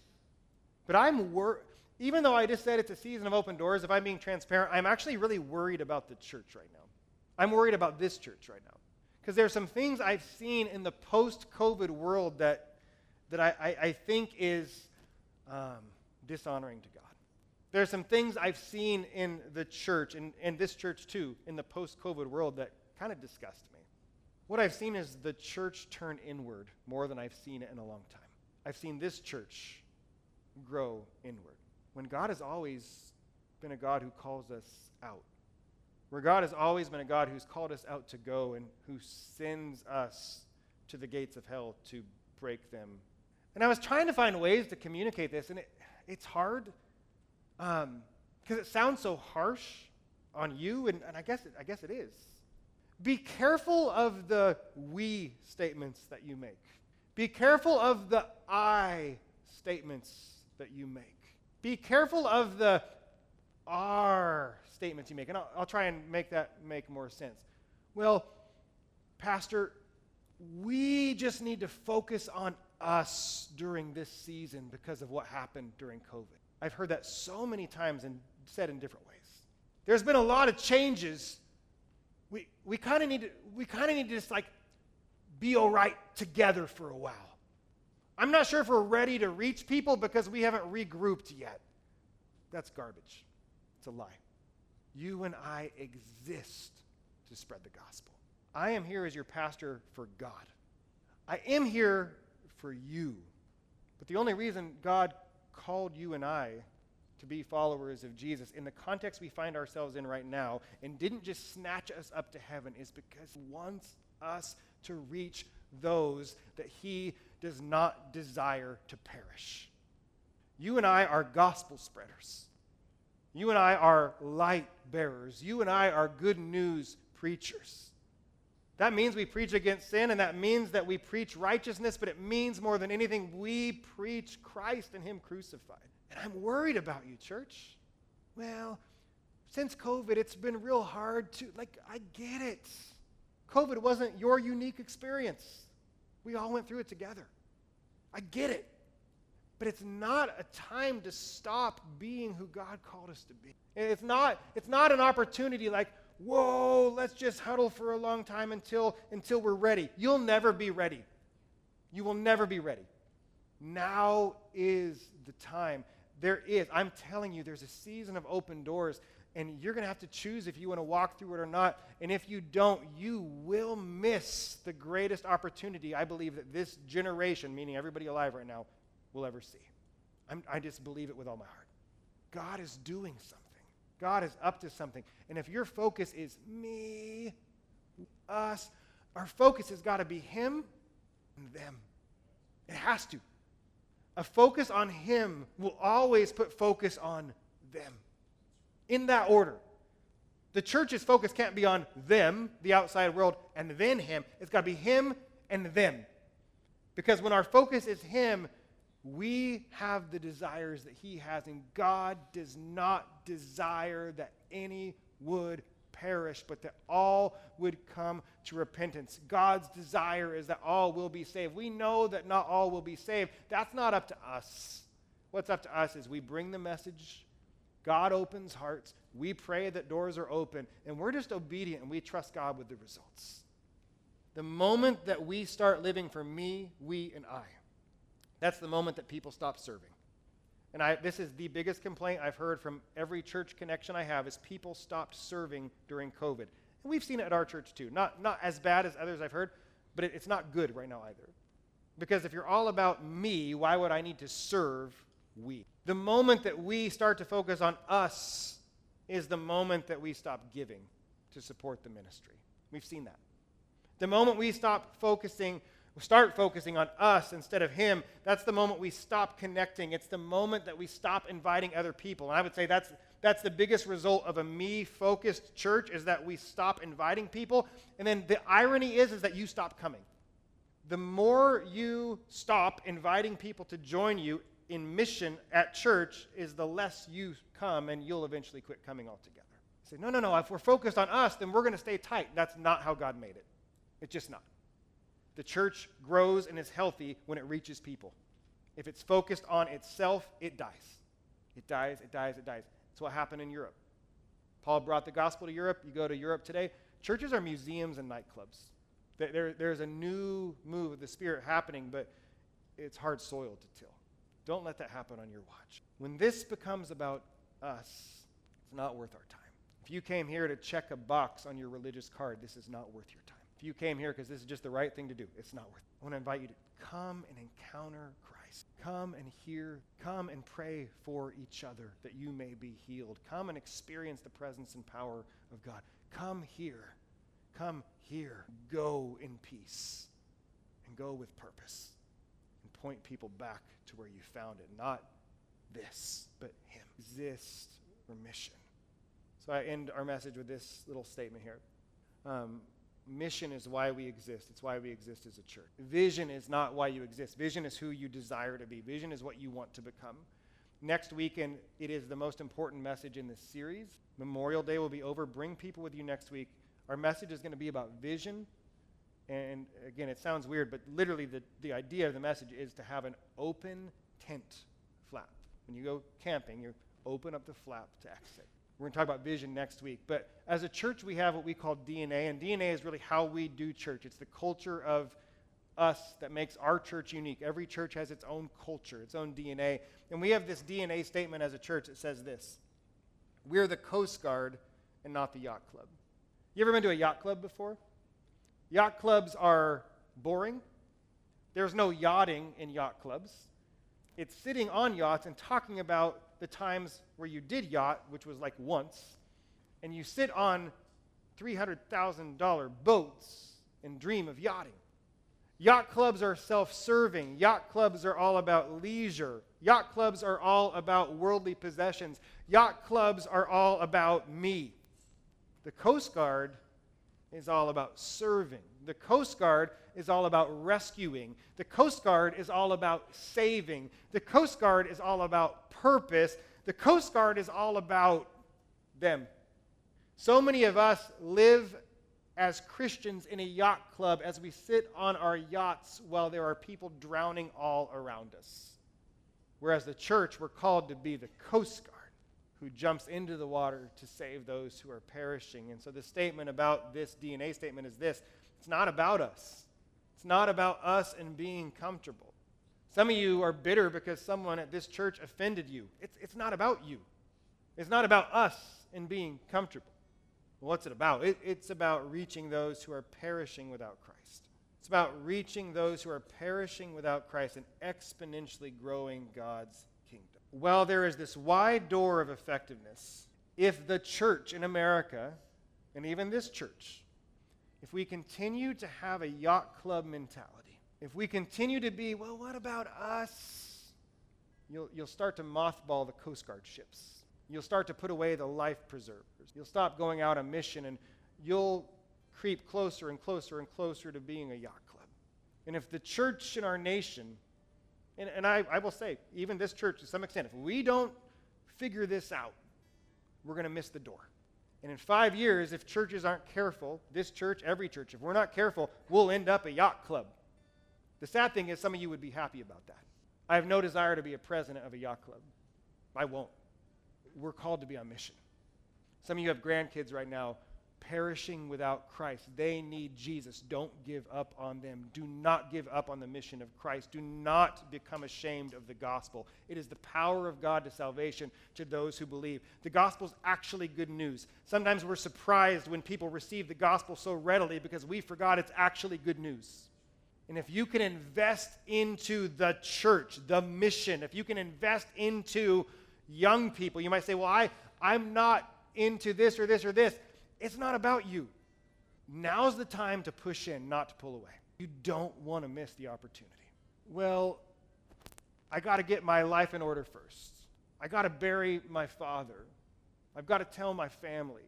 But I'm worried even though I just said it's a season of open doors, if I'm being transparent, I'm actually really worried about the church right now. I'm worried about this church right now. Because there are some things I've seen in the post COVID world that, that I, I, I think is um, dishonoring to God. There are some things I've seen in the church, and, and this church too, in the post COVID world that kind of disgust me. What I've seen is the church turn inward more than I've seen it in a long time. I've seen this church grow inward when God has always been a God who calls us out. Where God has always been a God who's called us out to go and who sends us to the gates of hell to break them. And I was trying to find ways to communicate this, and it, it's hard because um, it sounds so harsh on you, and, and I, guess it, I guess it is. Be careful of the we statements that you make. Be careful of the I statements that you make. Be careful of the are statements you make. And I'll, I'll try and make that make more sense. Well, Pastor, we just need to focus on us during this season because of what happened during COVID. I've heard that so many times and said in different ways. There's been a lot of changes. We, we kind of need to we kind of need to just like be all right together for a while. I'm not sure if we're ready to reach people because we haven't regrouped yet. That's garbage. It's a lie. You and I exist to spread the gospel. I am here as your pastor for God. I am here for you. But the only reason God called you and I to be followers of Jesus in the context we find ourselves in right now and didn't just snatch us up to heaven is because He wants us to reach those that He does not desire to perish. You and I are gospel spreaders. You and I are light bearers. You and I are good news preachers. That means we preach against sin, and that means that we preach righteousness, but it means more than anything, we preach Christ and Him crucified. And I'm worried about you, church. Well, since COVID, it's been real hard to, like, I get it. COVID wasn't your unique experience. We all went through it together. I get it. But it's not a time to stop being who God called us to be. It's not, it's not an opportunity like, whoa, let's just huddle for a long time until, until we're ready. You'll never be ready. You will never be ready. Now is the time. There is, I'm telling you, there's a season of open doors. and you're going to have to choose if you want to walk through it or not. And if you don't, you will miss the greatest opportunity I believe that this generation, meaning everybody alive right now, will ever see. I'm, I just believe it with all my heart. God is doing something. God is up to something. And if your focus is me, us, our focus has got to be Him and them. It has to. A focus on Him will always put focus on them. In that order. The church's focus can't be on them, the outside world, and then Him. It's got to be Him and them. Because when our focus is Him, we have the desires that He has, and God does not desire that any would perish, but that all would come to repentance. God's desire is that all will be saved. We know that not all will be saved. That's not up to us. What's up to us is we bring the message, God opens hearts, we pray that doors are open, and we're just obedient and we trust God with the results. The moment that we start living for me, we, and I, that's the moment that people stop serving. And I, this is the biggest complaint I've heard from every church connection I have is people stopped serving during COVID. And we've seen it at our church too. Not, not as bad as others I've heard, but it, it's not good right now either. Because if you're all about me, why would I need to serve we? The moment that we start to focus on us is the moment that we stop giving to support the ministry. We've seen that. The moment we stop focusing start focusing on us instead of him, that's the moment we stop connecting. It's the moment that we stop inviting other people. And I would say that's that's the biggest result of a me focused church is that we stop inviting people. And then the irony is is that you stop coming. The more you stop inviting people to join you in mission at church is the less you come and you'll eventually quit coming altogether. say, no, no, no, if we're focused on us, then we're going to stay tight. That's not how God made it. It's just not. The church grows and is healthy when it reaches people. If it's focused on itself, it dies. It dies, it dies, it dies. That's what happened in Europe. Paul brought the gospel to Europe. You go to Europe today, churches are museums and nightclubs. There, there's a new move of the Spirit happening, but it's hard soil to till. Don't let that happen on your watch. When this becomes about us, it's not worth our time. If you came here to check a box on your religious card, this is not worth your time. If you came here because this is just the right thing to do, it's not worth it. I want to invite you to come and encounter Christ. Come and hear. Come and pray for each other that you may be healed. Come and experience the presence and power of God. Come here. Come here. Go in peace and go with purpose and point people back to where you found it. Not this, but Him. Exist for mission. So I end our message with this little statement here. Um, Mission is why we exist. It's why we exist as a church. Vision is not why you exist. Vision is who you desire to be. Vision is what you want to become. Next weekend, it is the most important message in this series. Memorial Day will be over. Bring people with you next week. Our message is going to be about vision. And again, it sounds weird, but literally, the, the idea of the message is to have an open tent flap. When you go camping, you open up the flap to exit. We're going to talk about vision next week. But as a church, we have what we call DNA, and DNA is really how we do church. It's the culture of us that makes our church unique. Every church has its own culture, its own DNA. And we have this DNA statement as a church that says this We're the Coast Guard and not the yacht club. You ever been to a yacht club before? Yacht clubs are boring. There's no yachting in yacht clubs. It's sitting on yachts and talking about the times where you did yacht, which was like once, and you sit on $300,000 boats and dream of yachting. Yacht clubs are self serving. Yacht clubs are all about leisure. Yacht clubs are all about worldly possessions. Yacht clubs are all about me. The Coast Guard is all about serving. The Coast Guard is all about rescuing. The Coast Guard is all about saving. The Coast Guard is all about purpose. The Coast Guard is all about them. So many of us live as Christians in a yacht club as we sit on our yachts while there are people drowning all around us. Whereas the church, we're called to be the Coast Guard who jumps into the water to save those who are perishing. And so the statement about this DNA statement is this it's not about us, not about us and being comfortable. Some of you are bitter because someone at this church offended you. It's, it's not about you, it's not about us and being comfortable. What's it about? It, it's about reaching those who are perishing without Christ. It's about reaching those who are perishing without Christ and exponentially growing God's kingdom. Well, there is this wide door of effectiveness. If the church in America, and even this church, if we continue to have a yacht club mentality, if we continue to be, well, what about us? You'll, you'll start to mothball the Coast Guard ships. You'll start to put away the life preservers. You'll stop going out on mission and you'll creep closer and closer and closer to being a yacht club. And if the church in our nation, and, and I, I will say, even this church to some extent, if we don't figure this out, we're going to miss the door. And in five years, if churches aren't careful, this church, every church, if we're not careful, we'll end up a yacht club. The sad thing is, some of you would be happy about that. I have no desire to be a president of a yacht club. I won't. We're called to be on mission. Some of you have grandkids right now perishing without Christ. They need Jesus. Don't give up on them. Do not give up on the mission of Christ. Do not become ashamed of the gospel. It is the power of God to salvation to those who believe. The gospel is actually good news. Sometimes we're surprised when people receive the gospel so readily because we forgot it's actually good news. And if you can invest into the church, the mission, if you can invest into young people, you might say, Well, I, I'm not into this or this or this. It's not about you. Now's the time to push in, not to pull away. You don't want to miss the opportunity. Well, I got to get my life in order first. I got to bury my father. I've got to tell my family.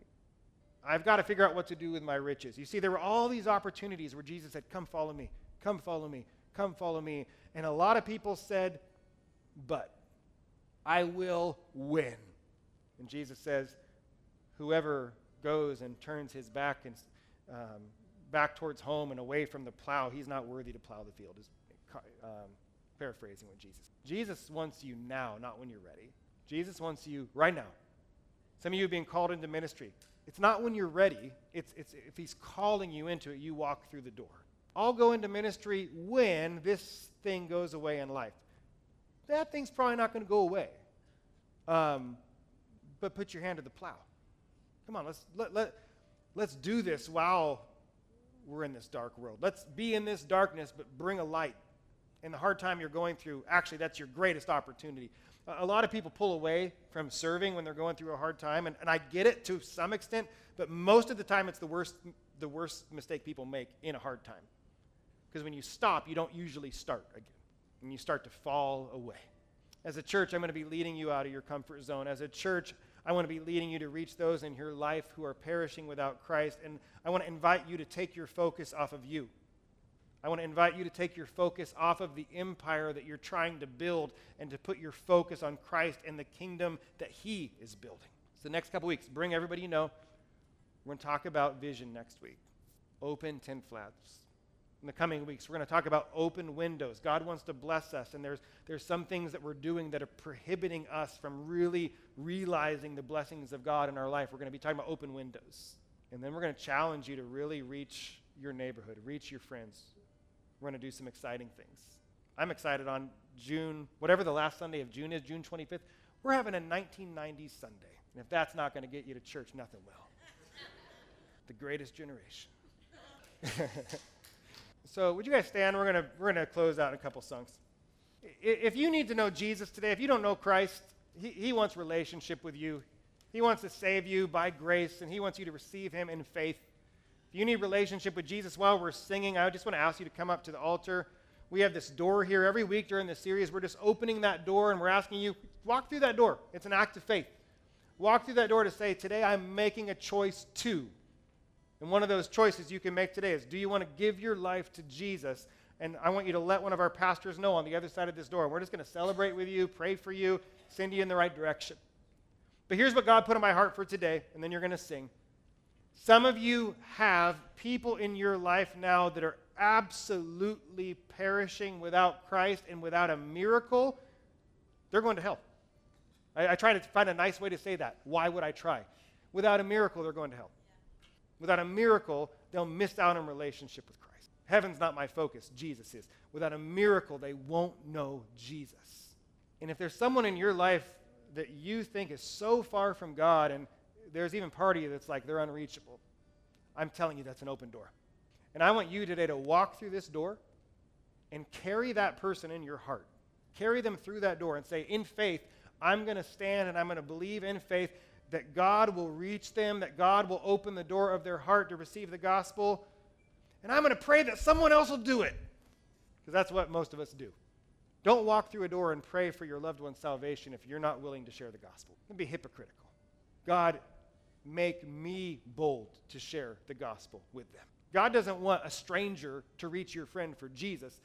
I've got to figure out what to do with my riches. You see, there were all these opportunities where Jesus said, Come follow me, come follow me, come follow me. And a lot of people said, But I will win. And Jesus says, Whoever goes and turns his back and um, back towards home and away from the plow, he's not worthy to plow the field. Is um, paraphrasing what Jesus. Jesus wants you now, not when you're ready. Jesus wants you right now. Some of you are being called into ministry. It's not when you're ready. It's, it's if he's calling you into it, you walk through the door. I'll go into ministry when this thing goes away in life. That thing's probably not going to go away. Um, but put your hand to the plow. Come on, let's, let, let, let's do this while we're in this dark world. Let's be in this darkness, but bring a light. In the hard time you're going through, actually, that's your greatest opportunity. A lot of people pull away from serving when they're going through a hard time, and, and I get it to some extent, but most of the time it's the worst, the worst mistake people make in a hard time. Because when you stop, you don't usually start again, and you start to fall away. As a church, I'm going to be leading you out of your comfort zone. As a church, I want to be leading you to reach those in your life who are perishing without Christ. And I want to invite you to take your focus off of you. I want to invite you to take your focus off of the empire that you're trying to build and to put your focus on Christ and the kingdom that He is building. So, the next couple weeks, bring everybody you know. We're going to talk about vision next week. Open tent flaps in the coming weeks. We're going to talk about open windows. God wants to bless us, and there's, there's some things that we're doing that are prohibiting us from really realizing the blessings of God in our life. We're going to be talking about open windows. And then we're going to challenge you to really reach your neighborhood, reach your friends. We're going to do some exciting things. I'm excited on June, whatever the last Sunday of June is, June 25th. We're having a 1990s Sunday. And if that's not going to get you to church, nothing will. the greatest generation. So, would you guys stand? We're gonna we're gonna close out in a couple songs. If you need to know Jesus today, if you don't know Christ, he, he wants relationship with you. He wants to save you by grace, and He wants you to receive Him in faith. If you need relationship with Jesus while we're singing, I just want to ask you to come up to the altar. We have this door here every week during this series. We're just opening that door, and we're asking you walk through that door. It's an act of faith. Walk through that door to say, Today I'm making a choice to and one of those choices you can make today is do you want to give your life to Jesus? And I want you to let one of our pastors know on the other side of this door. We're just going to celebrate with you, pray for you, send you in the right direction. But here's what God put in my heart for today, and then you're going to sing. Some of you have people in your life now that are absolutely perishing without Christ and without a miracle. They're going to hell. I, I try to find a nice way to say that. Why would I try? Without a miracle, they're going to hell. Without a miracle, they'll miss out on relationship with Christ. Heaven's not my focus, Jesus is. Without a miracle, they won't know Jesus. And if there's someone in your life that you think is so far from God and there's even part of you that's like they're unreachable. I'm telling you, that's an open door. And I want you today to walk through this door and carry that person in your heart. Carry them through that door and say, in faith, I'm going to stand and I'm going to believe in faith that God will reach them, that God will open the door of their heart to receive the gospel. And I'm going to pray that someone else will do it. Because that's what most of us do. Don't walk through a door and pray for your loved one's salvation if you're not willing to share the gospel. It'd be hypocritical. God, make me bold to share the gospel with them. God doesn't want a stranger to reach your friend for Jesus.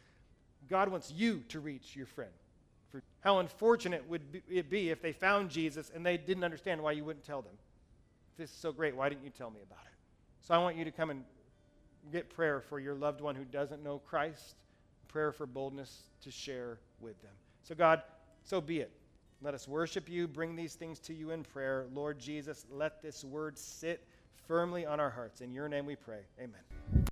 God wants you to reach your friend. For how unfortunate would it be if they found Jesus and they didn't understand why you wouldn't tell them? If this is so great, why didn't you tell me about it? So I want you to come and get prayer for your loved one who doesn't know Christ, prayer for boldness to share with them. So, God, so be it. Let us worship you, bring these things to you in prayer. Lord Jesus, let this word sit firmly on our hearts. In your name we pray. Amen.